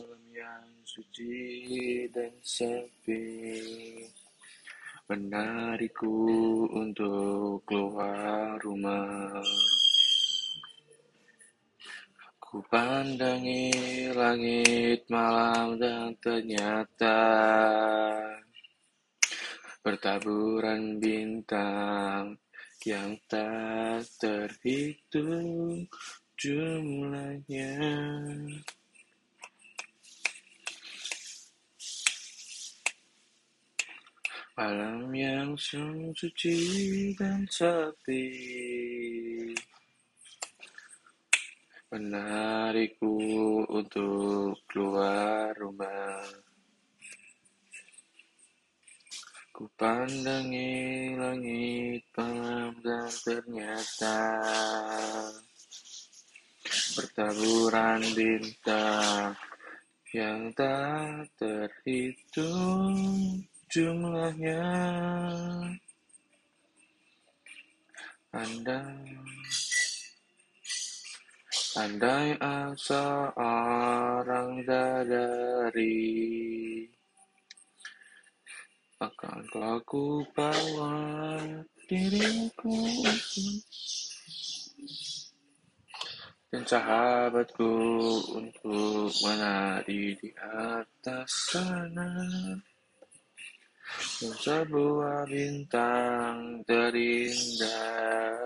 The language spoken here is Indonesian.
malam yang suci dan sepi. Menarikku untuk keluar rumah. Ku pandangi langit malam dan ternyata Bertaburan bintang yang tak terhitung jumlahnya Malam yang suci dan sepi Menarikku untuk keluar rumah. Ku pandangi langit malam dan ternyata Bertaburan bintang yang tak terhitung jumlahnya. Andai Andai seorang dari akan ku bawa diriku. Dan sahabatku untuk menari di atas sana sebuah bintang terindah